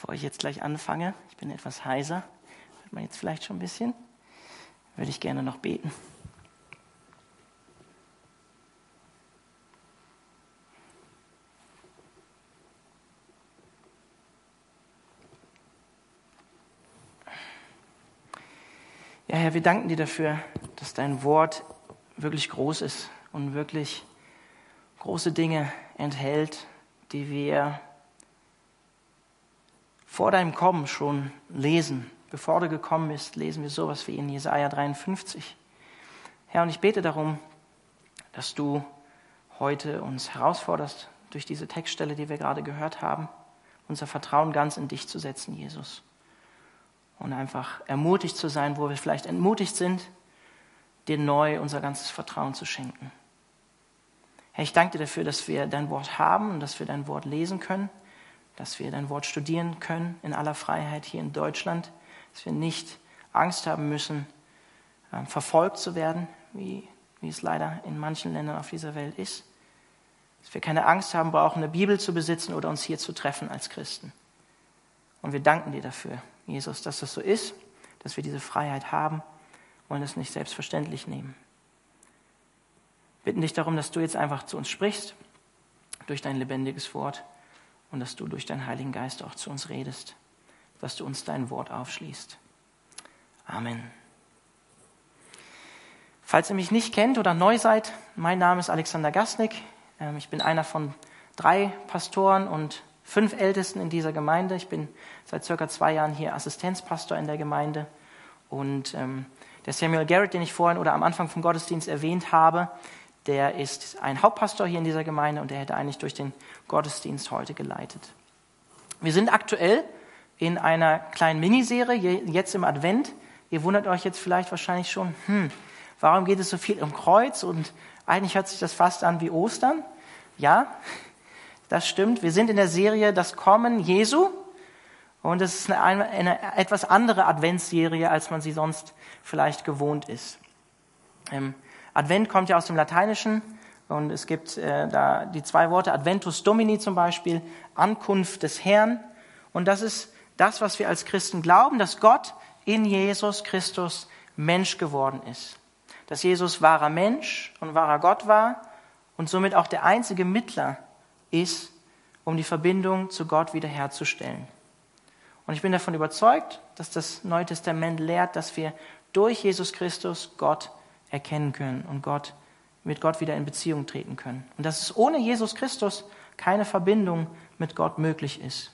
Bevor ich jetzt gleich anfange, ich bin etwas heiser, hört man jetzt vielleicht schon ein bisschen, würde ich gerne noch beten. Ja, Herr, wir danken dir dafür, dass dein Wort wirklich groß ist und wirklich große Dinge enthält, die wir vor deinem Kommen schon lesen. Bevor du gekommen bist, lesen wir sowas wie in Jesaja 53. Herr, und ich bete darum, dass du heute uns herausforderst, durch diese Textstelle, die wir gerade gehört haben, unser Vertrauen ganz in dich zu setzen, Jesus und einfach ermutigt zu sein, wo wir vielleicht entmutigt sind, dir neu unser ganzes Vertrauen zu schenken. Herr, ich danke dir dafür, dass wir dein Wort haben und dass wir dein Wort lesen können, dass wir dein Wort studieren können in aller Freiheit hier in Deutschland, dass wir nicht Angst haben müssen, ähm, verfolgt zu werden, wie, wie es leider in manchen Ländern auf dieser Welt ist. Dass wir keine Angst haben brauchen, eine Bibel zu besitzen oder uns hier zu treffen als Christen. Und wir danken dir dafür. Jesus, dass das so ist, dass wir diese Freiheit haben, wollen es nicht selbstverständlich nehmen. Bitten dich darum, dass du jetzt einfach zu uns sprichst, durch dein lebendiges Wort und dass du durch deinen Heiligen Geist auch zu uns redest, dass du uns dein Wort aufschließt. Amen. Falls ihr mich nicht kennt oder neu seid, mein Name ist Alexander Gasnick. Ähm, ich bin einer von drei Pastoren und fünf Ältesten in dieser Gemeinde. Ich bin seit circa zwei Jahren hier Assistenzpastor in der Gemeinde. Und ähm, der Samuel Garrett, den ich vorhin oder am Anfang vom Gottesdienst erwähnt habe, der ist ein Hauptpastor hier in dieser Gemeinde und der hätte eigentlich durch den Gottesdienst heute geleitet. Wir sind aktuell in einer kleinen Miniserie, jetzt im Advent. Ihr wundert euch jetzt vielleicht wahrscheinlich schon, hm, warum geht es so viel um Kreuz und eigentlich hört sich das fast an wie Ostern. Ja, das stimmt. Wir sind in der Serie Das Kommen Jesu. Und es ist eine, eine etwas andere Adventsserie, als man sie sonst vielleicht gewohnt ist. Ähm, Advent kommt ja aus dem Lateinischen und es gibt äh, da die zwei Worte Adventus Domini zum Beispiel, Ankunft des Herrn. Und das ist das, was wir als Christen glauben, dass Gott in Jesus Christus Mensch geworden ist. Dass Jesus wahrer Mensch und wahrer Gott war und somit auch der einzige Mittler ist, um die Verbindung zu Gott wiederherzustellen. Und ich bin davon überzeugt, dass das Neue Testament lehrt, dass wir durch Jesus Christus Gott erkennen können und Gott, mit Gott wieder in Beziehung treten können. Und dass es ohne Jesus Christus keine Verbindung mit Gott möglich ist.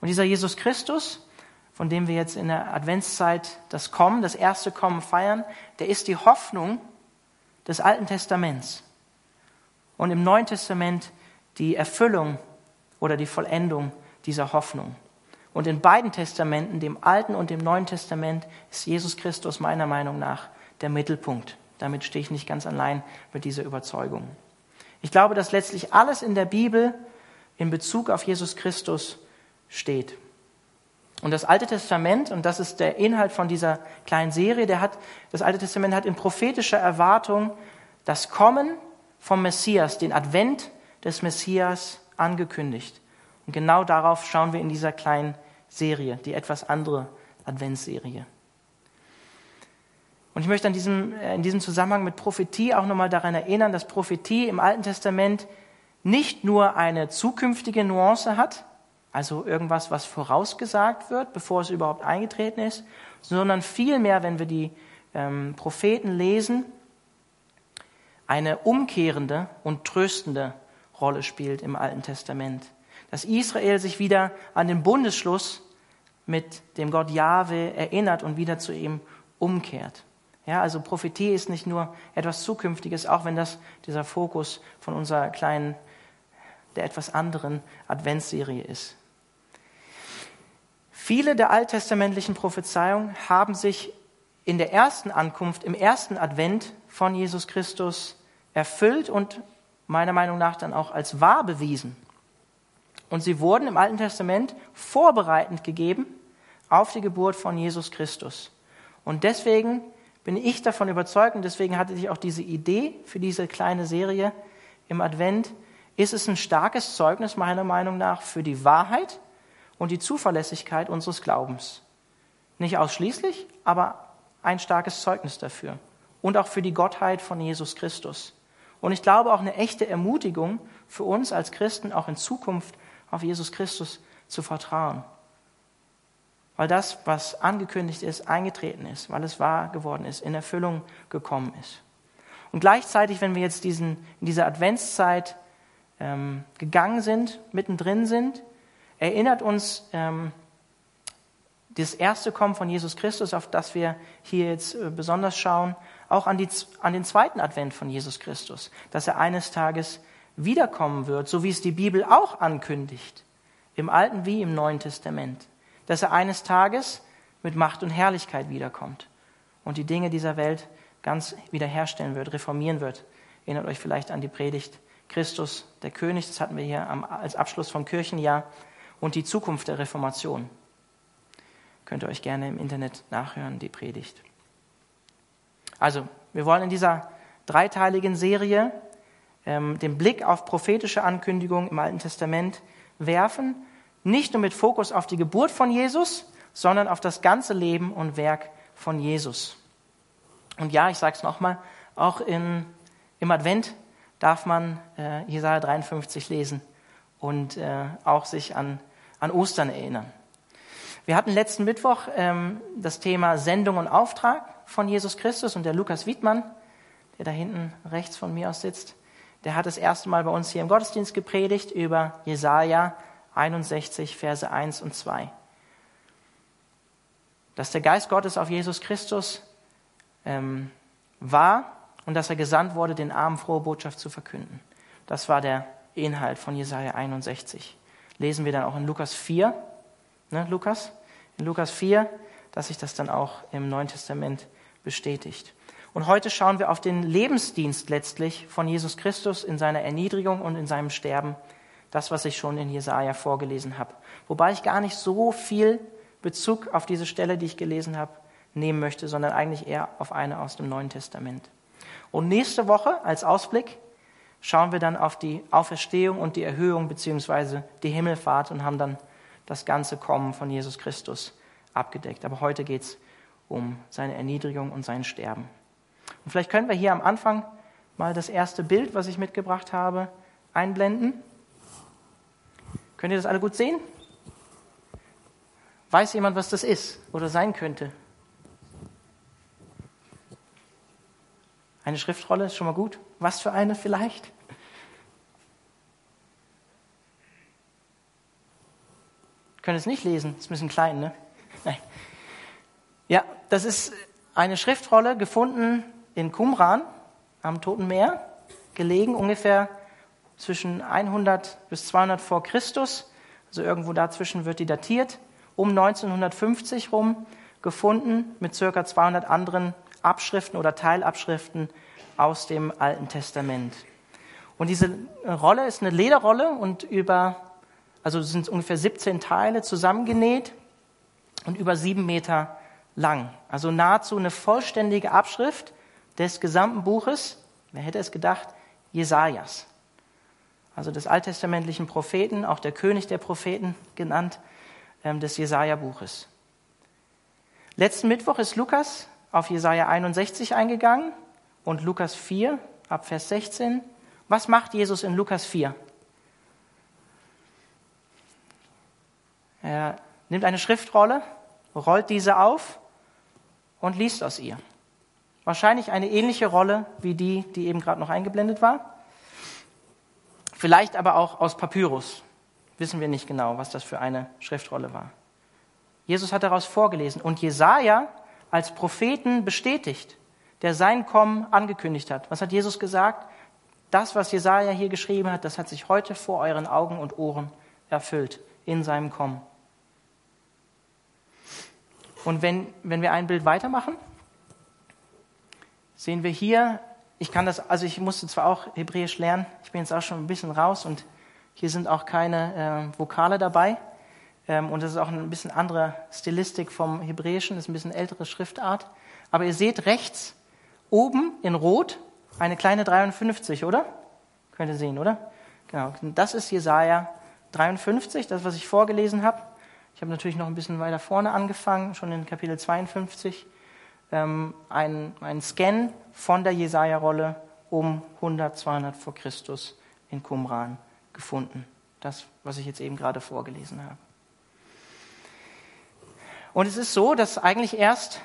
Und dieser Jesus Christus, von dem wir jetzt in der Adventszeit das Kommen, das erste Kommen feiern, der ist die Hoffnung des Alten Testaments. Und im Neuen Testament die Erfüllung oder die Vollendung dieser Hoffnung. Und in beiden Testamenten, dem Alten und dem Neuen Testament, ist Jesus Christus meiner Meinung nach der Mittelpunkt. Damit stehe ich nicht ganz allein mit dieser Überzeugung. Ich glaube, dass letztlich alles in der Bibel in Bezug auf Jesus Christus steht. Und das Alte Testament, und das ist der Inhalt von dieser kleinen Serie, der hat, das Alte Testament hat in prophetischer Erwartung das Kommen vom Messias, den Advent des Messias angekündigt. Und genau darauf schauen wir in dieser kleinen Serie, die etwas andere Adventsserie. Und ich möchte an diesem, äh, in diesem Zusammenhang mit Prophetie auch nochmal daran erinnern, dass Prophetie im Alten Testament nicht nur eine zukünftige Nuance hat, also irgendwas, was vorausgesagt wird, bevor es überhaupt eingetreten ist, sondern vielmehr, wenn wir die ähm, Propheten lesen, eine umkehrende und tröstende Rolle spielt im Alten Testament. Dass Israel sich wieder an den Bundesschluss mit dem Gott Jahwe erinnert und wieder zu ihm umkehrt. Ja, also Prophetie ist nicht nur etwas Zukünftiges, auch wenn das dieser Fokus von unserer kleinen, der etwas anderen Adventsserie ist. Viele der alttestamentlichen Prophezeiungen haben sich in der ersten Ankunft, im ersten Advent von Jesus Christus erfüllt und meiner Meinung nach dann auch als wahr bewiesen. Und sie wurden im Alten Testament vorbereitend gegeben auf die Geburt von Jesus Christus. Und deswegen bin ich davon überzeugt, und deswegen hatte ich auch diese Idee für diese kleine Serie im Advent, ist es ein starkes Zeugnis meiner Meinung nach für die Wahrheit und die Zuverlässigkeit unseres Glaubens. Nicht ausschließlich, aber ein starkes Zeugnis dafür. Und auch für die Gottheit von Jesus Christus. Und ich glaube auch eine echte Ermutigung für uns als Christen, auch in Zukunft auf Jesus Christus zu vertrauen. Weil das, was angekündigt ist, eingetreten ist, weil es wahr geworden ist, in Erfüllung gekommen ist. Und gleichzeitig, wenn wir jetzt diesen, in dieser Adventszeit ähm, gegangen sind, mittendrin sind, erinnert uns ähm, das erste Kommen von Jesus Christus, auf das wir hier jetzt äh, besonders schauen, auch an, die, an den zweiten Advent von Jesus Christus, dass er eines Tages wiederkommen wird, so wie es die Bibel auch ankündigt, im Alten wie im Neuen Testament, dass er eines Tages mit Macht und Herrlichkeit wiederkommt und die Dinge dieser Welt ganz wiederherstellen wird, reformieren wird. Erinnert euch vielleicht an die Predigt Christus, der König, das hatten wir hier als Abschluss vom Kirchenjahr, und die Zukunft der Reformation. Könnt ihr euch gerne im Internet nachhören, die Predigt. Also, wir wollen in dieser dreiteiligen Serie ähm, den Blick auf prophetische Ankündigungen im Alten Testament werfen, nicht nur mit Fokus auf die Geburt von Jesus, sondern auf das ganze Leben und Werk von Jesus. Und ja, ich sage es nochmal, auch in, im Advent darf man äh, Jesaja 53 lesen und äh, auch sich an, an Ostern erinnern. Wir hatten letzten Mittwoch ähm, das Thema Sendung und Auftrag von Jesus Christus und der Lukas Wiedmann, der da hinten rechts von mir aus sitzt, der hat das erste Mal bei uns hier im Gottesdienst gepredigt über Jesaja 61, Verse 1 und 2. Dass der Geist Gottes auf Jesus Christus ähm, war und dass er gesandt wurde, den Armen frohe Botschaft zu verkünden. Das war der Inhalt von Jesaja 61. Lesen wir dann auch in Lukas 4, ne, Lukas? In Lukas 4, dass sich das dann auch im Neuen Testament bestätigt. Und heute schauen wir auf den Lebensdienst letztlich von Jesus Christus in seiner Erniedrigung und in seinem Sterben. Das, was ich schon in Jesaja vorgelesen habe. Wobei ich gar nicht so viel Bezug auf diese Stelle, die ich gelesen habe, nehmen möchte, sondern eigentlich eher auf eine aus dem Neuen Testament. Und nächste Woche als Ausblick schauen wir dann auf die Auferstehung und die Erhöhung beziehungsweise die Himmelfahrt und haben dann das ganze Kommen von Jesus Christus abgedeckt. Aber heute geht es um seine Erniedrigung und sein Sterben. Und vielleicht können wir hier am Anfang mal das erste Bild, was ich mitgebracht habe, einblenden. Könnt ihr das alle gut sehen? Weiß jemand, was das ist oder sein könnte? Eine Schriftrolle ist schon mal gut. Was für eine vielleicht? Können es nicht lesen, ist ein bisschen klein, ne? Nein. Ja, das ist eine Schriftrolle gefunden in Qumran am Toten Meer, gelegen ungefähr zwischen 100 bis 200 vor Christus, also irgendwo dazwischen wird die datiert, um 1950 rum gefunden mit circa 200 anderen Abschriften oder Teilabschriften aus dem Alten Testament. Und diese Rolle ist eine Lederrolle und über, also sind ungefähr 17 Teile zusammengenäht und über sieben Meter lang. Also nahezu eine vollständige Abschrift des gesamten Buches, wer hätte es gedacht, Jesajas. Also des alttestamentlichen Propheten, auch der König der Propheten genannt, ähm, des Jesaja-Buches. Letzten Mittwoch ist Lukas auf Jesaja 61 eingegangen und Lukas 4 ab Vers 16. Was macht Jesus in Lukas 4? Er nimmt eine Schriftrolle, rollt diese auf und liest aus ihr. Wahrscheinlich eine ähnliche Rolle wie die, die eben gerade noch eingeblendet war. Vielleicht aber auch aus Papyrus. Wissen wir nicht genau, was das für eine Schriftrolle war. Jesus hat daraus vorgelesen und Jesaja als Propheten bestätigt, der sein Kommen angekündigt hat. Was hat Jesus gesagt? Das, was Jesaja hier geschrieben hat, das hat sich heute vor euren Augen und Ohren erfüllt in seinem Kommen. Und wenn, wenn wir ein Bild weitermachen, sehen wir hier, ich kann das, also ich musste zwar auch Hebräisch lernen, ich bin jetzt auch schon ein bisschen raus und hier sind auch keine äh, Vokale dabei. Ähm, und das ist auch ein bisschen andere Stilistik vom Hebräischen, ist ein bisschen ältere Schriftart. Aber ihr seht rechts oben in Rot eine kleine 53, oder? Könnt ihr sehen, oder? Genau. Das ist Jesaja 53, das, was ich vorgelesen habe. ich habe natürlich noch ein bisschen weiter vorne angefangen, schon in Kapitel 52, ähm, einen, einen Scan von der Jesaja-Rolle um 100, 200 vor Christus in Qumran gefunden. Das, was ich jetzt eben gerade vorgelesen habe. Und es ist so, dass eigentlich erst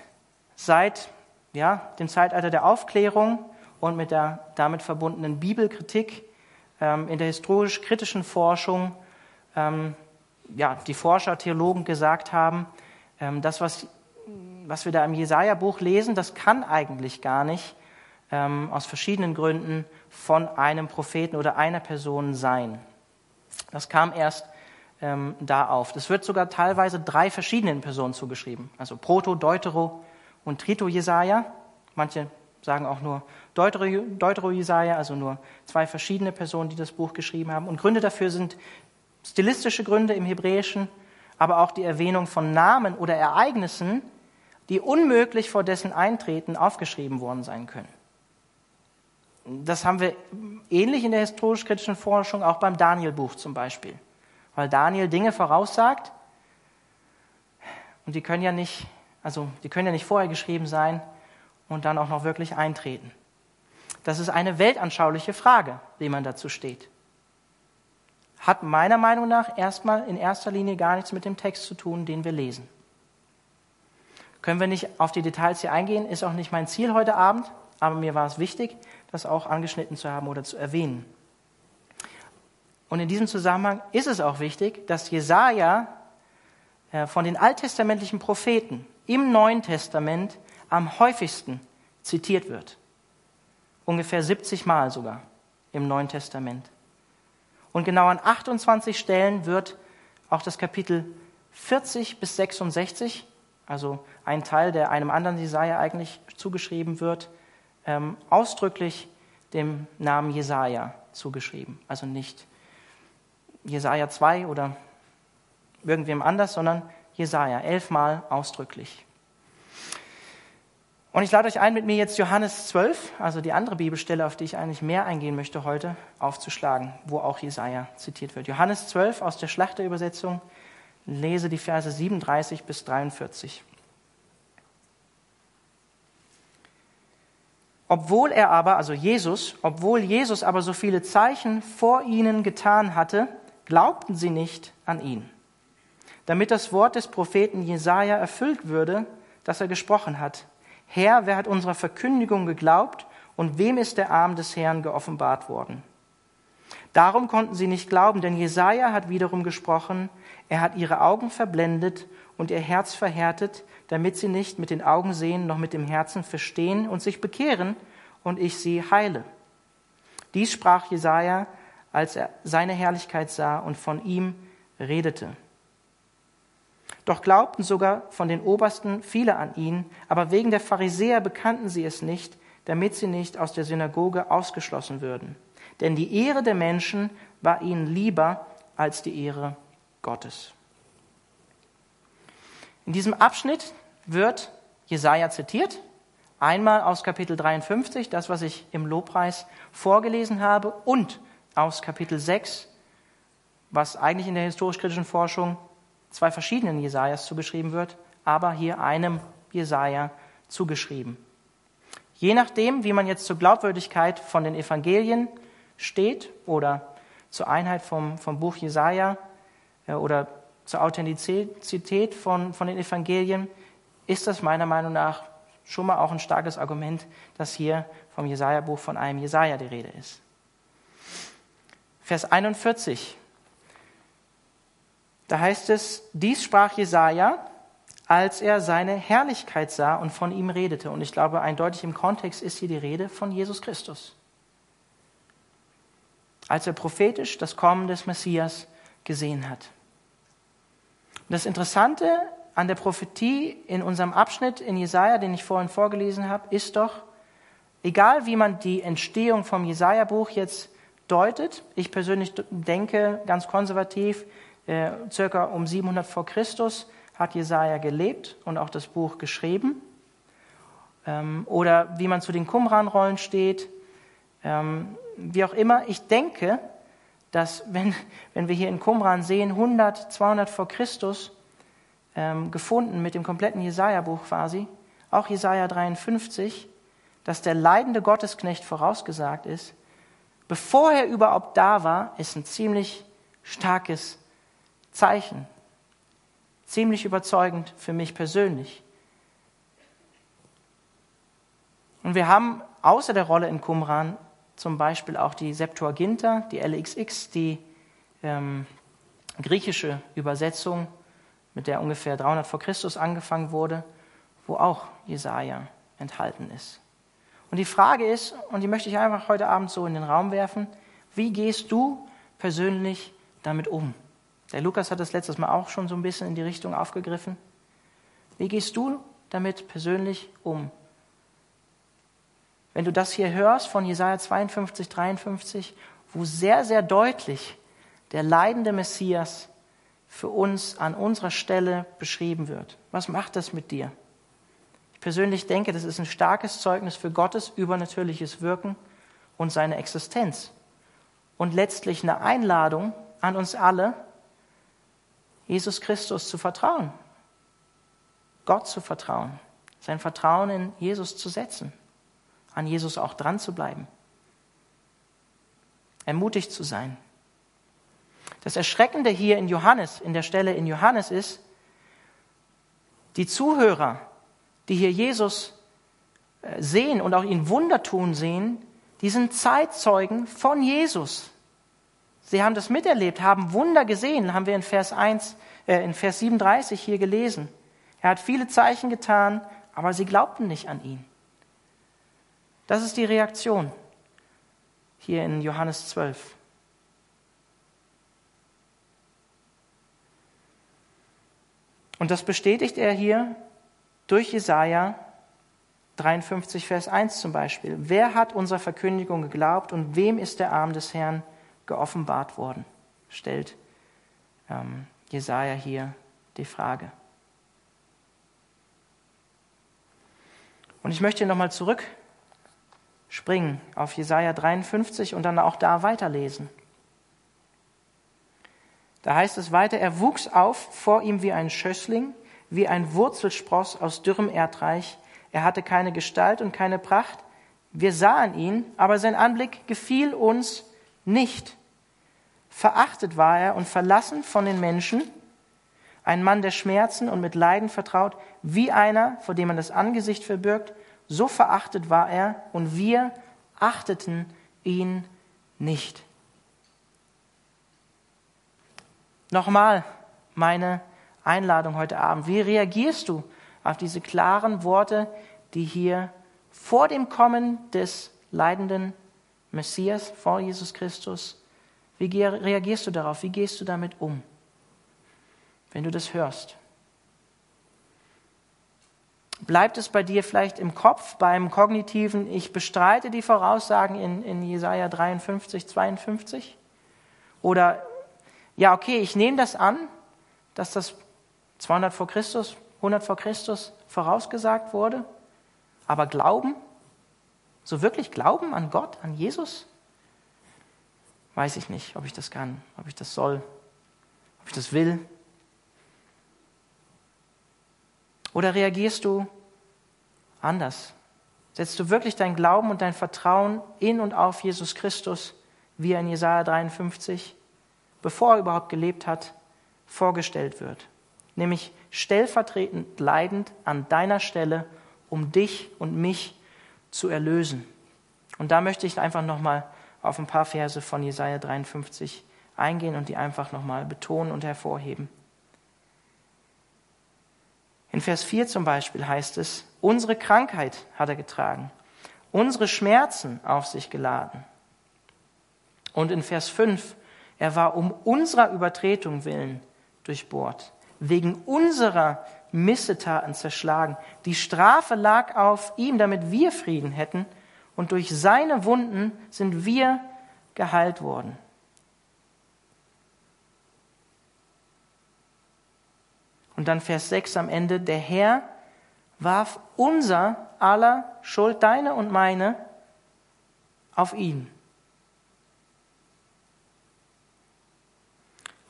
seit ja, dem Zeitalter der Aufklärung und mit der damit verbundenen Bibelkritik ähm, in der historisch-kritischen Forschung ähm, ja, die Forscher, Theologen gesagt haben, ähm, das, was, was wir da im Jesaja-Buch lesen, das kann eigentlich gar nicht ähm, aus verschiedenen Gründen von einem Propheten oder einer Person sein. Das kam erst ähm, da auf. Das wird sogar teilweise drei verschiedenen Personen zugeschrieben. Also Proto, Deutero und Trito Jesaja. Manche sagen auch nur Deutero, Deutero Jesaja, also nur zwei verschiedene Personen, die das Buch geschrieben haben. Und Gründe dafür sind stilistische Gründe im Hebräischen, aber auch die Erwähnung von Namen oder Ereignissen, die unmöglich vor dessen Eintreten aufgeschrieben worden sein können. Das haben wir ähnlich in der historisch-kritischen Forschung auch beim Daniel-Buch zum Beispiel weil Daniel Dinge voraussagt und die können ja nicht, also die können ja nicht vorher geschrieben sein und dann auch noch wirklich eintreten. Das ist eine weltanschauliche Frage, wie man dazu steht. Hat meiner Meinung nach erstmal in erster Linie gar nichts mit dem Text zu tun, den wir lesen. Können wir nicht auf die Details hier eingehen, ist auch nicht mein Ziel heute Abend, aber mir war es wichtig, das auch angeschnitten zu haben oder zu erwähnen. Und in diesem Zusammenhang ist es auch wichtig, dass Jesaja äh, von den alttestamentlichen Propheten im Neuen Testament am häufigsten zitiert wird. Ungefähr 70 Mal sogar im Neuen Testament. Und genau an 28 Stellen wird auch das Kapitel 40 bis 66, also ein Teil, der einem anderen Jesaja eigentlich zugeschrieben wird, ähm, ausdrücklich dem Namen Jesaja zugeschrieben. Also nicht Jesaja 2 oder irgendwem anders, sondern Jesaja, elfmal ausdrücklich. Und ich lade euch ein, mit mir jetzt Johannes 12, also die andere Bibelstelle, auf die ich eigentlich mehr eingehen möchte heute, aufzuschlagen, wo auch Jesaja zitiert wird. Johannes 12 aus der Schlachterübersetzung, lese die Verse 37 bis 43. Obwohl er aber, also Jesus, obwohl Jesus aber so viele Zeichen vor ihnen getan hatte, glaubten sie nicht an ihn. Damit das Wort des Propheten Jesaja erfüllt würde, das er gesprochen hat. Herr, wer hat unserer Verkündigung geglaubt und wem ist der Arm des Herrn geoffenbart worden? Darum konnten sie nicht glauben, denn Jesaja hat wiederum gesprochen, er hat ihre Augen verblendet und ihr Herz verhärtet, damit sie nicht mit den Augen sehen, noch mit dem Herzen verstehen und sich bekehren und ich sie heile. Dies sprach Jesaja, als er seine Herrlichkeit sah und von ihm redete. Doch glaubten sogar von den Obersten viele an ihn, aber wegen der Pharisäer bekannten sie es nicht, damit sie nicht aus der Synagoge ausgeschlossen würden. Denn die Ehre der Menschen war ihnen lieber als die Ehre Gottes. In diesem Abschnitt wird Jesaja zitiert. Einmal aus Kapitel 53, das, was ich im Lobpreis vorgelesen habe, und aus Kapitel 6, was eigentlich in der historisch-kritischen Forschung zwei verschiedenen Jesajas zugeschrieben wird, aber hier einem Jesaja zugeschrieben. Je nachdem, wie man jetzt zur Glaubwürdigkeit von den Evangelien steht oder zur Einheit vom, vom Buch Jesaja äh, oder zur Authentizität von, von den Evangelien, ist das meiner Meinung nach schon mal auch ein starkes Argument, dass hier vom Jesaja-Buch von einem Jesaja die Rede ist. Vers 41. Da heißt es, dies sprach Jesaja, als er seine Herrlichkeit sah und von ihm redete. Und ich glaube, eindeutig im Kontext ist hier die Rede von Jesus Christus. Als er prophetisch das Kommen des Messias gesehen hat. Und das Interessante an der Prophetie in unserem Abschnitt in Jesaja, den ich vorhin vorgelesen habe, ist doch, egal wie man die Entstehung vom Jesaja-Buch jetzt deutet. Ich persönlich denke ganz konservativ, äh, circa um 700 vor Christus hat Jesaja gelebt und auch das Buch geschrieben. Ähm, oder wie man zu den Qumran-Rollen steht, ähm, wie auch immer. Ich denke, dass wenn, wenn wir hier in Qumran sehen, 100, 200 vor Christus, ähm, gefunden mit dem kompletten Jesaja-Buch quasi, auch Jesaja 53, dass der leidende Gottesknecht vorausgesagt ist, bevor er überhaupt da war, ist ein ziemlich starkes Zeichen. Ziemlich überzeugend für mich persönlich. Und wir haben außer der Rolle in Qumran zum Beispiel auch die Septuaginta, die LXX, die ähm, griechische Übersetzung, mit der ungefähr 300 vor Christus angefangen wurde, wo auch Jesaja enthalten ist. Und die Frage ist, und die möchte ich einfach heute Abend so in den Raum werfen, wie gehst du persönlich damit um? Der Lukas hat das letztes Mal auch schon so ein bisschen in die Richtung aufgegriffen. Wie gehst du damit persönlich um? Wenn du das hier hörst von Jesaja 52, 53, wo sehr, sehr deutlich der leidende Messias für uns an unserer Stelle beschrieben wird. Was macht das mit dir? Ich persönlich denke, das ist ein starkes Zeugnis für Gottes übernatürliches Wirken und seine Existenz. Und letztlich eine Einladung an uns alle, Jesus Christus zu vertrauen, Gott zu vertrauen, sein Vertrauen in Jesus zu setzen, an Jesus auch dran zu bleiben, ermutigt zu sein. Das Erschreckende hier in Johannes, in der Stelle in Johannes ist, die Zuhörer, die hier Jesus äh, sehen und auch ihn Wunder tun sehen, die sind Zeitzeugen von Jesus. Sie haben das miterlebt, haben Wunder gesehen, haben wir in Vers 1, äh, in Vers 37 hier gelesen. Er hat viele Zeichen getan, aber sie glaubten nicht an ihn. Das ist die Reaktion hier in Johannes 12. Und das bestätigt er hier durch Jesaja 53, Vers 1 zum Beispiel. Wer hat unserer Verkündigung geglaubt und wem ist der Arm des Herrn geoffenbart worden? Stellt ähm, Jesaja hier die Frage. Und ich möchte nochmal zurückspringen auf Jesaja 53 und dann auch da weiterlesen. Da heißt es weiter, er wuchs auf vor ihm wie ein Schössling, wie ein Wurzelspross aus dürrem Erdreich. Er hatte keine Gestalt und keine Pracht. Wir sahen ihn, aber sein Anblick gefiel uns nicht. Verachtet war er und verlassen von den Menschen, ein Mann der Schmerzen und mit Leiden vertraut, wie einer, vor dem man das Angesicht verbirgt, so verachtet war er und wir achteten ihn nicht. Nochmal meine Einladung heute Abend. Wie reagierst du auf diese klaren Worte, die hier vor dem Kommen des leidenden Messias, vor Jesus Christus wie reagierst du darauf? Wie gehst du damit um, wenn du das hörst? Bleibt es bei dir vielleicht im Kopf, beim kognitiven, ich bestreite die Voraussagen in, in Jesaja 53, 52? Oder, ja, okay, ich nehme das an, dass das 200 vor Christus, 100 vor Christus vorausgesagt wurde, aber glauben? So wirklich glauben an Gott, an Jesus? weiß ich nicht, ob ich das kann, ob ich das soll, ob ich das will. Oder reagierst du anders? Setzt du wirklich dein Glauben und dein Vertrauen in und auf Jesus Christus, wie er in Jesaja 53, bevor er überhaupt gelebt hat, vorgestellt wird? Nämlich stellvertretend leidend an deiner Stelle, um dich und mich zu erlösen. Und da möchte ich einfach nochmal auf ein paar Verse von Jesaja 53 eingehen und die einfach nochmal betonen und hervorheben. In Vers 4 zum Beispiel heißt es, unsere Krankheit hat er getragen, unsere Schmerzen auf sich geladen. Und in Vers 5, er war um unserer Übertretung willen durchbohrt, wegen unserer Missetaten zerschlagen. Die Strafe lag auf ihm, damit wir Frieden hätten und durch seine Wunden sind wir geheilt worden. Und dann Vers 6 am Ende, der Herr warf unser aller Schuld, deine und meine, auf ihn.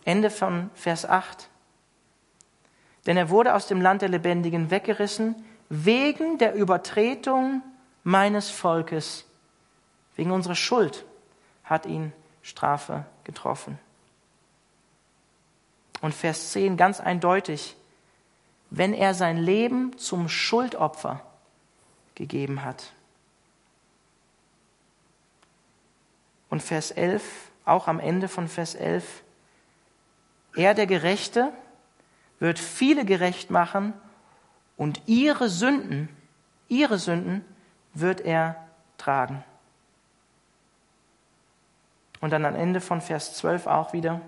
Ende von Vers 8. Denn er wurde aus dem Land der Lebendigen weggerissen wegen der Übertretung meines Volkes. Wegen unserer Schuld hat ihn Strafe getroffen. Und Vers 10 ganz eindeutig, wenn er sein Leben zum Schuldopfer gegeben hat. Und Vers 11, auch am Ende von Vers 11, er, der Gerechte, wird viele gerecht machen und ihre Sünden, ihre Sünden wird er tragen. Und dann am Ende von Vers 12 auch wieder.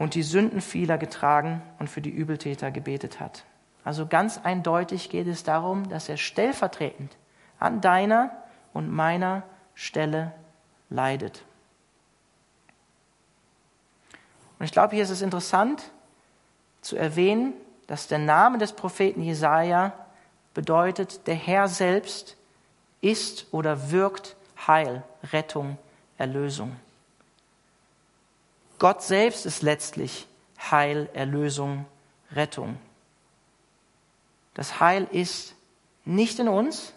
Und die Sünden vieler getragen und für die Übeltäter gebetet hat. Also ganz eindeutig geht es darum, dass er stellvertretend an deiner und meiner Stelle leidet. Und ich glaube, hier ist es interessant zu erwähnen, dass der Name des Propheten Jesaja bedeutet, der Herr selbst ist oder wirkt Heil, Rettung, Erlösung. Gott selbst ist letztlich Heil, Erlösung, Rettung. Das Heil ist nicht in uns,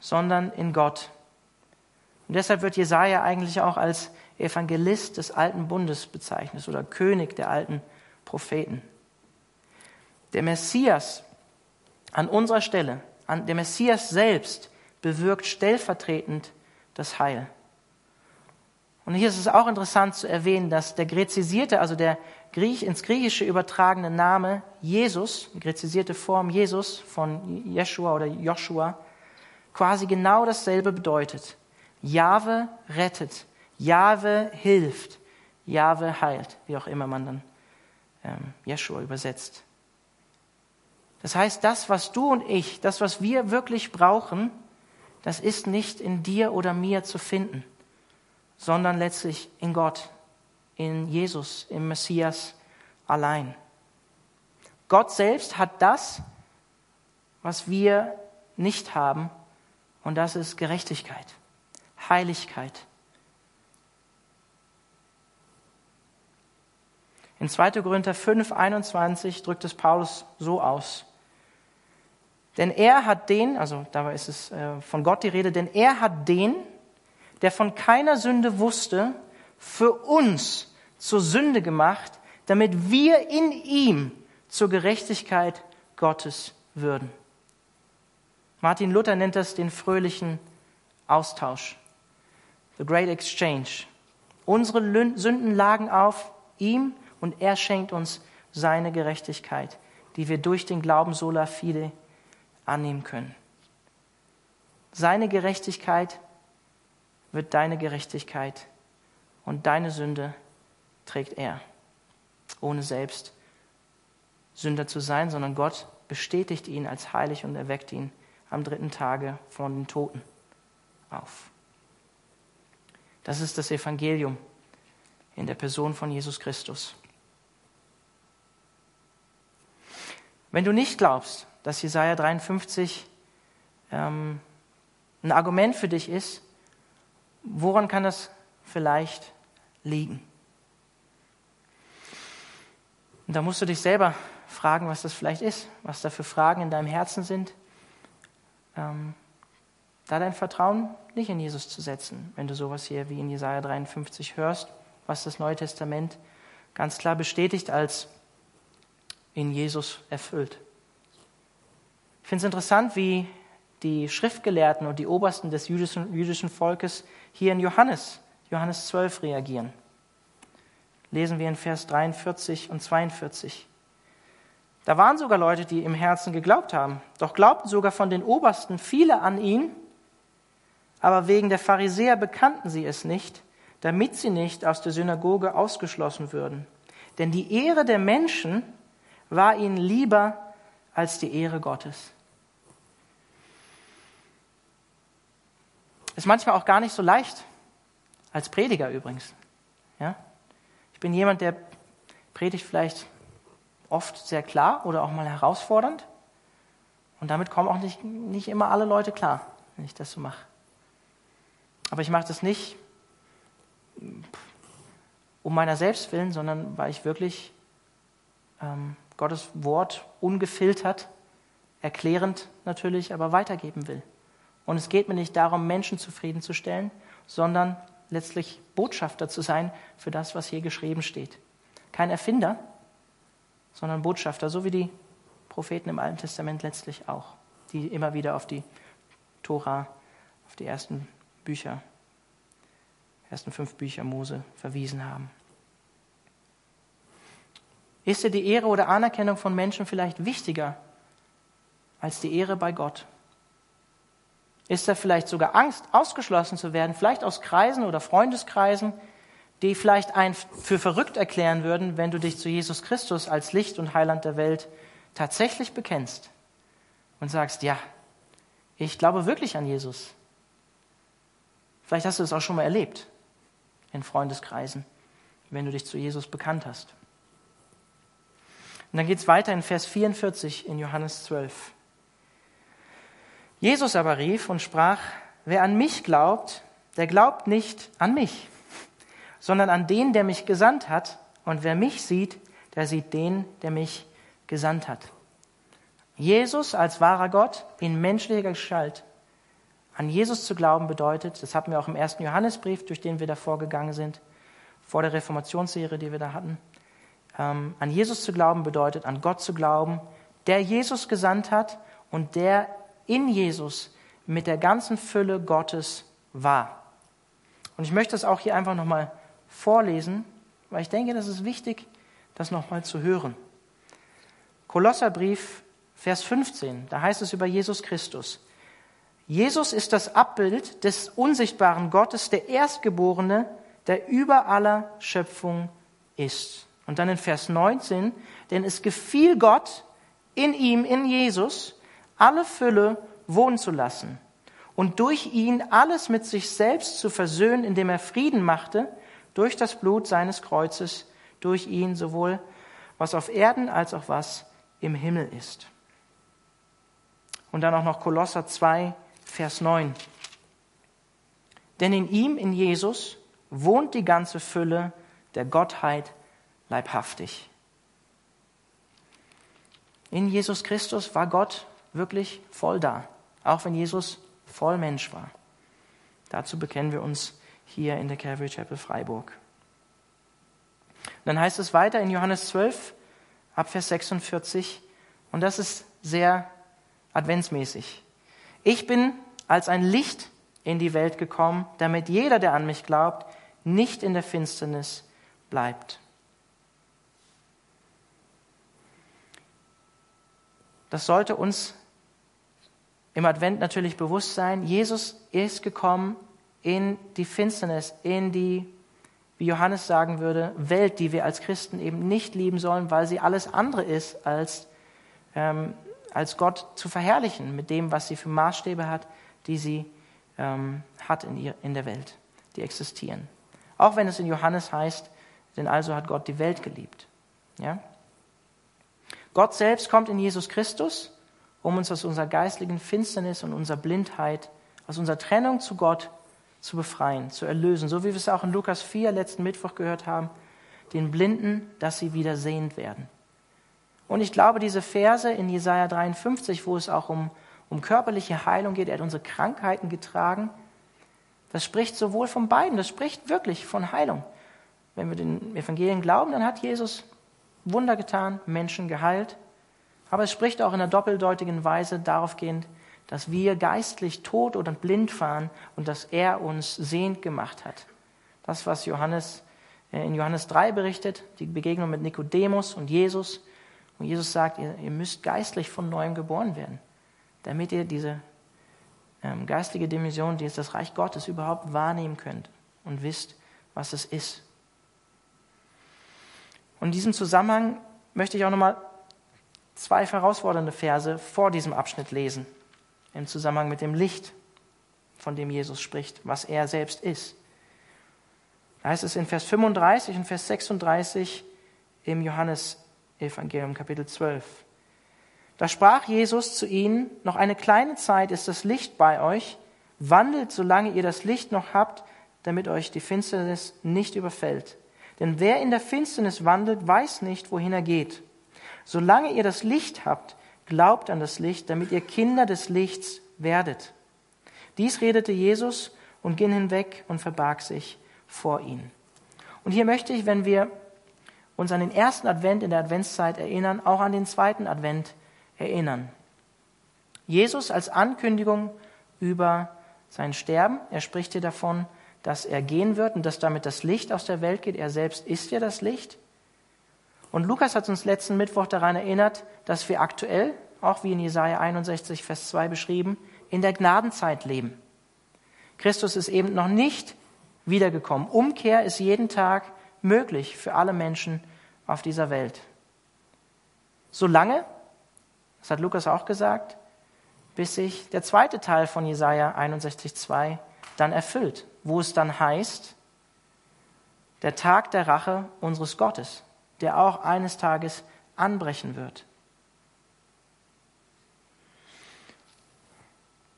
sondern in Gott. Und deshalb wird Jesaja eigentlich auch als Evangelist des alten Bundes bezeichnet oder König der alten Propheten. Der Messias an unserer Stelle, an der Messias selbst bewirkt stellvertretend das Heil. Und hier ist es auch interessant zu erwähnen, dass der gräzisierte, also der Griech, ins Griechische übertragene Name Jesus, gräzisierte Form Jesus von Jeshua oder Joshua, quasi genau dasselbe bedeutet. Jahwe rettet, Jahwe hilft, Jahwe heilt, wie auch immer man dann ähm, Jeshua übersetzt. Das heißt, das, was du und ich, das, was wir wirklich brauchen, das ist nicht in dir oder mir zu finden, sondern letztlich in Gott, in Jesus, im Messias allein. Gott selbst hat das, was wir nicht haben, und das ist Gerechtigkeit, Heiligkeit, In 2. Korinther 5, 21 drückt es Paulus so aus. Denn er hat den, also dabei ist es äh, von Gott die Rede, denn er hat den, der von keiner Sünde wusste, für uns zur Sünde gemacht, damit wir in ihm zur Gerechtigkeit Gottes würden. Martin Luther nennt das den fröhlichen Austausch. The Great Exchange. Unsere Sünden lagen auf ihm und er schenkt uns seine Gerechtigkeit, die wir durch den Glauben sola fide annehmen können. Seine Gerechtigkeit wird deine Gerechtigkeit und deine Sünde trägt er, ohne selbst Sünder zu sein, sondern Gott bestätigt ihn als heilig und erweckt ihn am dritten Tage von den Toten auf. Das ist das Evangelium in der Person von Jesus Christus. Wenn du nicht glaubst, dass Jesaja 53 ähm, ein Argument für dich ist, woran kann das vielleicht liegen? Und da musst du dich selber fragen, was das vielleicht ist, was da für Fragen in deinem Herzen sind. Ähm, da dein Vertrauen nicht in Jesus zu setzen, wenn du sowas hier wie in Jesaja 53 hörst, was das Neue Testament ganz klar bestätigt als in Jesus erfüllt. Ich finde es interessant, wie die Schriftgelehrten und die Obersten des jüdischen, jüdischen Volkes hier in Johannes, Johannes 12 reagieren. Lesen wir in Vers 43 und 42. Da waren sogar Leute, die im Herzen geglaubt haben. Doch glaubten sogar von den Obersten viele an ihn, aber wegen der Pharisäer bekannten sie es nicht, damit sie nicht aus der Synagoge ausgeschlossen würden. Denn die Ehre der Menschen war ihnen lieber als die Ehre Gottes. Ist manchmal auch gar nicht so leicht, als Prediger übrigens. Ja? Ich bin jemand, der predigt vielleicht oft sehr klar oder auch mal herausfordernd. Und damit kommen auch nicht, nicht immer alle Leute klar, wenn ich das so mache. Aber ich mache das nicht, um meiner selbst willen, sondern weil ich wirklich ähm, Gottes Wort ungefiltert, erklärend natürlich, aber weitergeben will. Und es geht mir nicht darum, Menschen zufriedenzustellen, sondern letztlich Botschafter zu sein für das, was hier geschrieben steht. Kein Erfinder, sondern Botschafter, so wie die Propheten im Alten Testament letztlich auch, die immer wieder auf die Tora, auf die ersten Bücher, ersten fünf Bücher Mose verwiesen haben. Ist dir die Ehre oder Anerkennung von Menschen vielleicht wichtiger als die Ehre bei Gott? Ist da vielleicht sogar Angst, ausgeschlossen zu werden, vielleicht aus Kreisen oder Freundeskreisen, die vielleicht einen für verrückt erklären würden, wenn du dich zu Jesus Christus als Licht und Heiland der Welt tatsächlich bekennst und sagst, ja, ich glaube wirklich an Jesus. Vielleicht hast du es auch schon mal erlebt in Freundeskreisen, wenn du dich zu Jesus bekannt hast. Und dann geht es weiter in Vers 44 in Johannes 12. Jesus aber rief und sprach, wer an mich glaubt, der glaubt nicht an mich, sondern an den, der mich gesandt hat. Und wer mich sieht, der sieht den, der mich gesandt hat. Jesus als wahrer Gott in menschlicher Gestalt. An Jesus zu glauben bedeutet, das hatten wir auch im ersten Johannesbrief, durch den wir davor gegangen sind, vor der Reformationsserie, die wir da hatten. Ähm, an Jesus zu glauben bedeutet, an Gott zu glauben, der Jesus gesandt hat und der in Jesus mit der ganzen Fülle Gottes war. Und ich möchte das auch hier einfach nochmal vorlesen, weil ich denke, das ist wichtig, das nochmal zu hören. Kolosserbrief, Vers 15, da heißt es über Jesus Christus. Jesus ist das Abbild des unsichtbaren Gottes, der Erstgeborene, der über aller Schöpfung ist. Und dann in Vers 19, denn es gefiel Gott in ihm, in Jesus, alle Fülle wohnen zu lassen und durch ihn alles mit sich selbst zu versöhnen, indem er Frieden machte durch das Blut seines Kreuzes, durch ihn sowohl was auf Erden als auch was im Himmel ist. Und dann auch noch Kolosser 2, Vers 9. Denn in ihm, in Jesus, wohnt die ganze Fülle der Gottheit leibhaftig. In Jesus Christus war Gott wirklich voll da, auch wenn Jesus voll Mensch war. Dazu bekennen wir uns hier in der Calvary Chapel Freiburg. dann heißt es weiter in Johannes 12, ab Vers 46, und das ist sehr adventsmäßig. Ich bin als ein Licht in die Welt gekommen, damit jeder, der an mich glaubt, nicht in der Finsternis bleibt. Das sollte uns im Advent natürlich bewusst sein, Jesus ist gekommen in die Finsternis, in die, wie Johannes sagen würde, Welt, die wir als Christen eben nicht lieben sollen, weil sie alles andere ist, als, ähm, als Gott zu verherrlichen mit dem, was sie für Maßstäbe hat, die sie ähm, hat in, ihr, in der Welt, die existieren. Auch wenn es in Johannes heißt, denn also hat Gott die Welt geliebt. Ja? Gott selbst kommt in Jesus Christus um uns aus unserer geistlichen Finsternis und unserer Blindheit, aus unserer Trennung zu Gott zu befreien, zu erlösen. So wie wir es auch in Lukas 4 letzten Mittwoch gehört haben, den Blinden, dass sie wieder sehend werden. Und ich glaube, diese Verse in Jesaja 53, wo es auch um, um körperliche Heilung geht, er hat unsere Krankheiten getragen, das spricht sowohl von beiden, das spricht wirklich von Heilung. Wenn wir den Evangelien glauben, dann hat Jesus Wunder getan, Menschen geheilt. Aber es spricht auch in einer doppeldeutigen Weise darauf gehend, dass wir geistlich tot oder blind waren und dass er uns sehend gemacht hat. Das, was Johannes äh, in Johannes 3 berichtet, die Begegnung mit Nikodemus und Jesus. Und Jesus sagt, ihr, ihr müsst geistlich von neuem geboren werden, damit ihr diese ähm, geistige Dimension, die ist das Reich Gottes, überhaupt wahrnehmen könnt und wisst, was es ist. Und in diesem Zusammenhang möchte ich auch nochmal zwei herausfordernde Verse vor diesem Abschnitt lesen, im Zusammenhang mit dem Licht, von dem Jesus spricht, was er selbst ist. Da heißt es in Vers 35 und Vers 36 im Johannesevangelium Kapitel 12. Da sprach Jesus zu ihnen, noch eine kleine Zeit ist das Licht bei euch, wandelt, solange ihr das Licht noch habt, damit euch die Finsternis nicht überfällt. Denn wer in der Finsternis wandelt, weiß nicht, wohin er geht. Solange ihr das Licht habt, glaubt an das Licht, damit ihr Kinder des Lichts werdet. Dies redete Jesus und ging hinweg und verbarg sich vor ihn. Und hier möchte ich, wenn wir uns an den ersten Advent in der Adventszeit erinnern, auch an den zweiten Advent erinnern. Jesus als Ankündigung über sein Sterben, er spricht hier davon, dass er gehen wird und dass damit das Licht aus der Welt geht. Er selbst ist ja das Licht. Und Lukas hat uns letzten Mittwoch daran erinnert, dass wir aktuell, auch wie in Jesaja 61, Vers 2 beschrieben, in der Gnadenzeit leben. Christus ist eben noch nicht wiedergekommen. Umkehr ist jeden Tag möglich für alle Menschen auf dieser Welt. Solange, das hat Lukas auch gesagt, bis sich der zweite Teil von Jesaja 61,2 dann erfüllt, wo es dann heißt, der Tag der Rache unseres Gottes, der auch eines Tages anbrechen wird.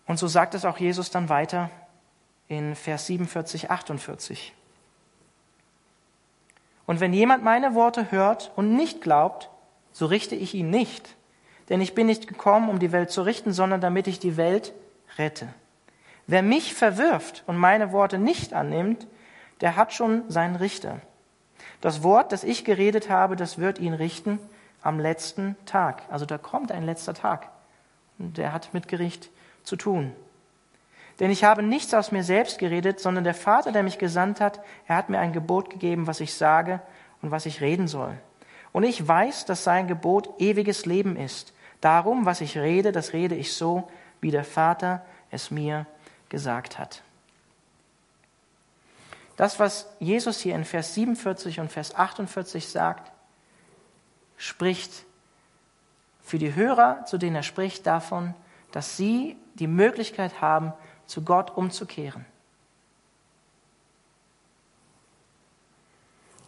Und so sagt es auch Jesus dann weiter in Vers 47, 48. Und wenn jemand meine Worte hört und nicht glaubt, so richte ich ihn nicht. Denn ich bin nicht gekommen, um die Welt zu richten, sondern damit ich die Welt rette. Wer mich verwirft und meine Worte nicht annimmt, der hat schon seinen Richter. Das Wort, das ich geredet habe, das wird ihn richten am letzten Tag. Also da kommt ein letzter Tag. Und der hat mit Gericht zu tun. Denn ich habe nichts aus mir selbst geredet, sondern der Vater, der mich gesandt hat, er hat mir ein Gebot gegeben, was ich sage und was ich reden soll. Und ich weiß, dass sein Gebot ewiges Leben ist. Darum, was ich rede, das rede ich so, wie der Vater es mir gesagt hat. Das, was Jesus hier in Vers 47 und Vers 48 sagt, spricht für die Hörer, zu denen er spricht, davon, dass sie die Möglichkeit haben, zu Gott umzukehren.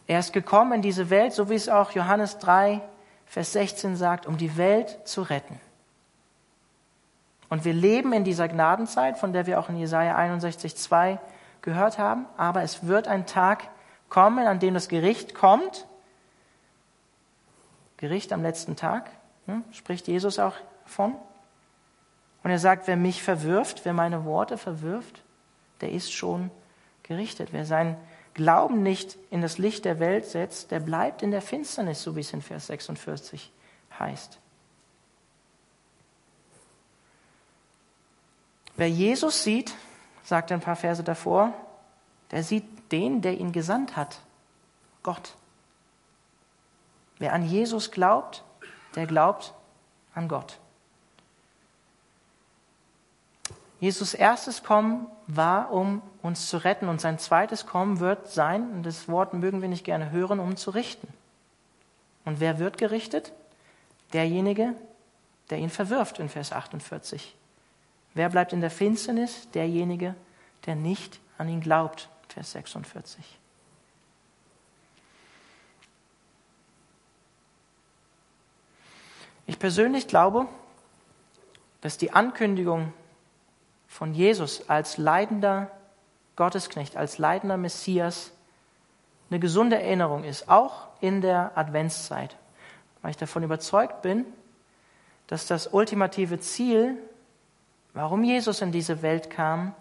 Er ist gekommen in diese Welt, so wie es auch Johannes 3, Vers 16 sagt, um die Welt zu retten. Und wir leben in dieser Gnadenzeit, von der wir auch in Jesaja 61, 2 gehört haben. Aber es wird ein Tag kommen, an dem das Gericht kommt. Gericht am letzten Tag, hm, spricht Jesus auch von. Und er sagt, wer mich verwirft, wer meine Worte verwirft, der ist schon gerichtet. Wer seinen Glauben nicht in das Licht der Welt setzt, der bleibt in der Finsternis, so wie es in Vers 46 heißt. Wer Jesus sieht, sagt ein paar Verse davor, der sieht den, der ihn gesandt hat, Gott. Wer an Jesus glaubt, der glaubt an Gott. Jesus erstes Kommen war, um uns zu retten und sein zweites Kommen wird sein, und das Wort mögen wir nicht gerne hören, um zu richten. Und wer wird gerichtet? Derjenige, der ihn verwirft in Vers 48. Wer bleibt in der Finsternis? Derjenige, der nicht an ihn glaubt, Vers 46. Ich persönlich glaube, dass die Ankündigung von Jesus als leidender Gottesknecht, als leidender Messias eine gesunde Erinnerung ist, auch in der Adventszeit, weil ich davon überzeugt bin, dass das ultimative Ziel, warum Jesus in diese Welt kam,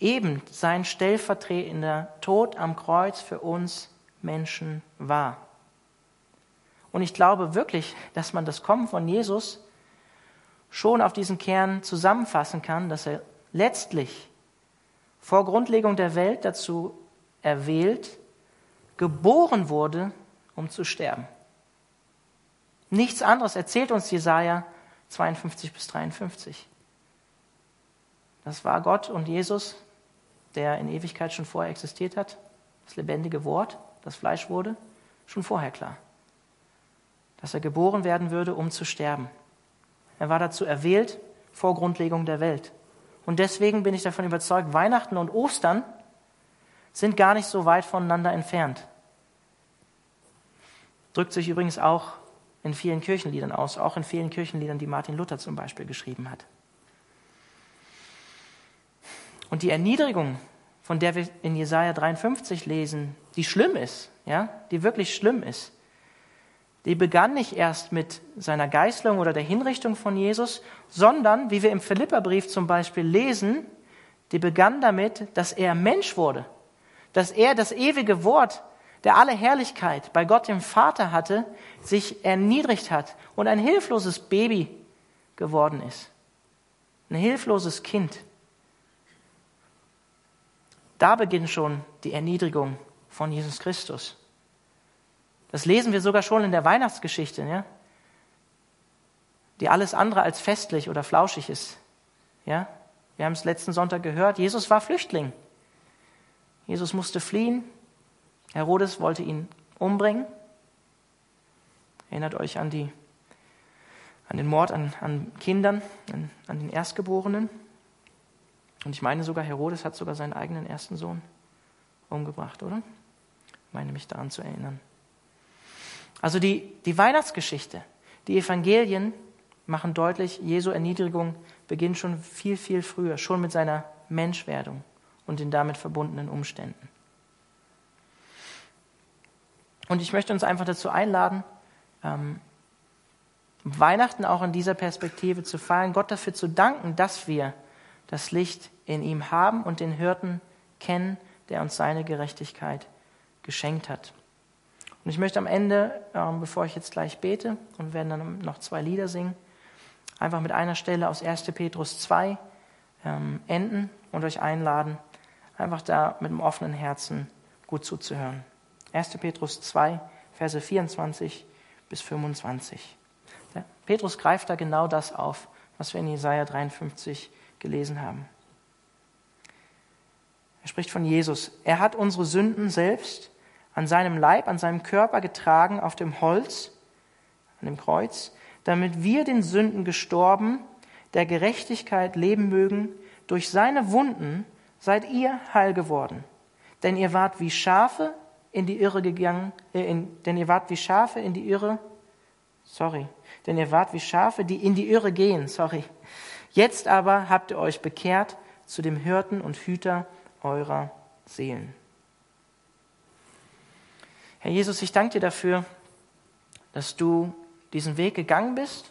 eben sein stellvertretender Tod am Kreuz für uns Menschen war. Und ich glaube wirklich, dass man das Kommen von Jesus schon auf diesen Kern zusammenfassen kann, dass er letztlich vor Grundlegung der Welt dazu erwählt, geboren wurde, um zu sterben. Nichts anderes erzählt uns Jesaja 52 bis 53. Das war Gott und Jesus, der in Ewigkeit schon vorher existiert hat, das lebendige Wort, das Fleisch wurde, schon vorher klar. Dass er geboren werden würde, um zu sterben. Er war dazu erwählt vor Grundlegung der Welt. Und deswegen bin ich davon überzeugt, Weihnachten und Ostern sind gar nicht so weit voneinander entfernt. Drückt sich übrigens auch in vielen Kirchenliedern aus, auch in vielen Kirchenliedern, die Martin Luther zum Beispiel geschrieben hat. Und die Erniedrigung, von der wir in Jesaja 53 lesen, die schlimm ist, ja, die wirklich schlimm ist, die begann nicht erst mit seiner Geißlung oder der Hinrichtung von Jesus, sondern, wie wir im Philipperbrief zum Beispiel lesen, die begann damit, dass er Mensch wurde, dass er das ewige Wort, der alle Herrlichkeit bei Gott dem Vater hatte, sich erniedrigt hat und ein hilfloses Baby geworden ist. Ein hilfloses Kind. Da beginnt schon die Erniedrigung von Jesus Christus. Das lesen wir sogar schon in der Weihnachtsgeschichte, ja? die alles andere als festlich oder flauschig ist. Ja? Wir haben es letzten Sonntag gehört, Jesus war Flüchtling. Jesus musste fliehen. Herodes wollte ihn umbringen. Erinnert euch an, die, an den Mord an, an Kindern, an, an den Erstgeborenen. Und ich meine sogar, Herodes hat sogar seinen eigenen ersten Sohn umgebracht, oder? Ich meine mich daran zu erinnern. Also die, die Weihnachtsgeschichte, die Evangelien machen deutlich, Jesu Erniedrigung beginnt schon viel, viel früher, schon mit seiner Menschwerdung und den damit verbundenen Umständen. Und ich möchte uns einfach dazu einladen, ähm, Weihnachten auch in dieser Perspektive zu feiern, Gott dafür zu danken, dass wir das Licht in ihm haben und den Hirten kennen, der uns seine Gerechtigkeit geschenkt hat. Und ich möchte am Ende, ähm, bevor ich jetzt gleich bete, und werden dann noch zwei Lieder singen, einfach mit einer Stelle aus 1. Petrus 2 ähm, enden und euch einladen, einfach da mit einem offenen Herzen gut zuzuhören. 1. Petrus 2, Verse 24 bis 25. Ja, Petrus greift da genau das auf, was wir in Jesaja 53 gelesen haben. Er spricht von Jesus. Er hat unsere Sünden selbst an seinem Leib, an seinem Körper getragen auf dem Holz, an dem Kreuz, damit wir den Sünden gestorben, der Gerechtigkeit leben mögen. Durch seine Wunden seid ihr heil geworden. Denn ihr wart wie Schafe in die Irre gegangen, äh, in, denn ihr wart wie Schafe in die Irre, sorry, denn ihr wart wie Schafe, die in die Irre gehen, sorry. Jetzt aber habt ihr euch bekehrt zu dem Hirten und Hüter eurer Seelen. Herr Jesus, ich danke dir dafür, dass du diesen Weg gegangen bist,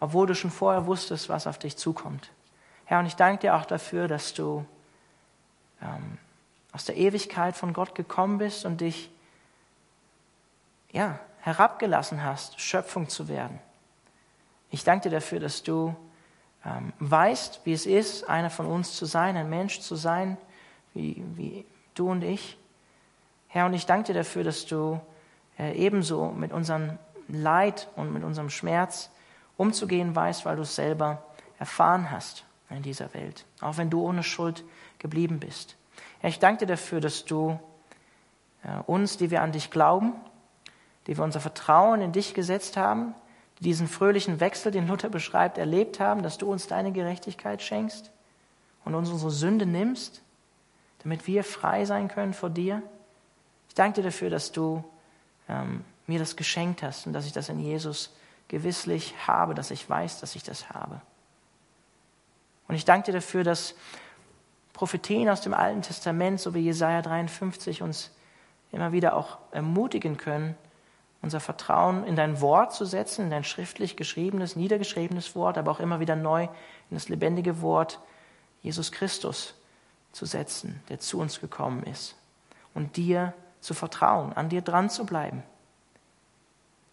obwohl du schon vorher wusstest, was auf dich zukommt. Herr, und ich danke dir auch dafür, dass du ähm, aus der Ewigkeit von Gott gekommen bist und dich ja, herabgelassen hast, Schöpfung zu werden. Ich danke dir dafür, dass du weißt, wie es ist, einer von uns zu sein, ein Mensch zu sein, wie, wie du und ich. Herr, und ich danke dir dafür, dass du äh, ebenso mit unserem Leid und mit unserem Schmerz umzugehen weißt, weil du es selber erfahren hast in dieser Welt, auch wenn du ohne Schuld geblieben bist. Herr, ich danke dir dafür, dass du äh, uns, die wir an dich glauben, die wir unser Vertrauen in dich gesetzt haben, die diesen fröhlichen Wechsel, den Luther beschreibt, erlebt haben, dass du uns deine Gerechtigkeit schenkst und uns unsere Sünde nimmst, damit wir frei sein können vor dir. Ich danke dir dafür, dass du ähm, mir das geschenkt hast und dass ich das in Jesus gewisslich habe, dass ich weiß, dass ich das habe. Und ich danke dir dafür, dass Prophetien aus dem Alten Testament, so wie Jesaja 53, uns immer wieder auch ermutigen können, unser Vertrauen in dein Wort zu setzen, in dein schriftlich geschriebenes, niedergeschriebenes Wort, aber auch immer wieder neu in das lebendige Wort Jesus Christus zu setzen, der zu uns gekommen ist. Und dir zu vertrauen, an dir dran zu bleiben.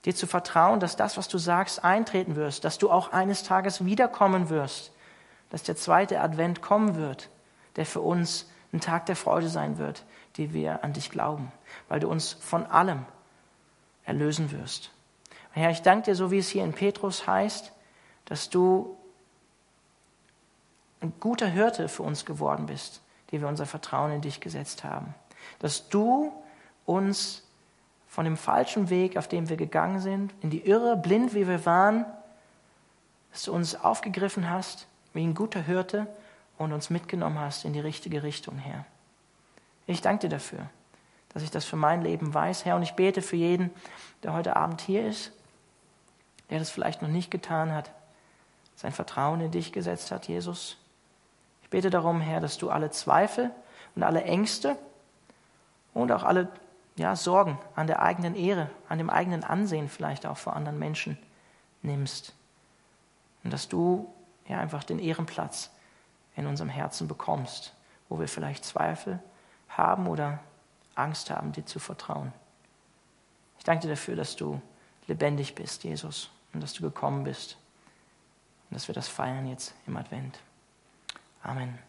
Dir zu vertrauen, dass das, was du sagst, eintreten wirst, dass du auch eines Tages wiederkommen wirst, dass der zweite Advent kommen wird, der für uns ein Tag der Freude sein wird, die wir an dich glauben, weil du uns von allem erlösen wirst. Herr, ich danke dir, so wie es hier in Petrus heißt, dass du ein guter Hirte für uns geworden bist, die wir unser Vertrauen in dich gesetzt haben. Dass du uns von dem falschen Weg, auf dem wir gegangen sind, in die Irre, blind wie wir waren, dass du uns aufgegriffen hast, wie ein guter Hirte und uns mitgenommen hast in die richtige Richtung, Herr. Ich danke dir dafür, dass ich das für mein Leben weiß, Herr, und ich bete für jeden, der heute Abend hier ist, der das vielleicht noch nicht getan hat, sein Vertrauen in dich gesetzt hat, Jesus. Ich bete darum, Herr, dass du alle Zweifel und alle Ängste und auch alle ja, Sorgen an der eigenen Ehre, an dem eigenen Ansehen vielleicht auch vor anderen Menschen nimmst. Und dass du ja einfach den Ehrenplatz in unserem Herzen bekommst, wo wir vielleicht Zweifel haben oder Angst haben, dir zu vertrauen. Ich danke dir dafür, dass du lebendig bist, Jesus, und dass du gekommen bist und dass wir das feiern jetzt im Advent. Amen.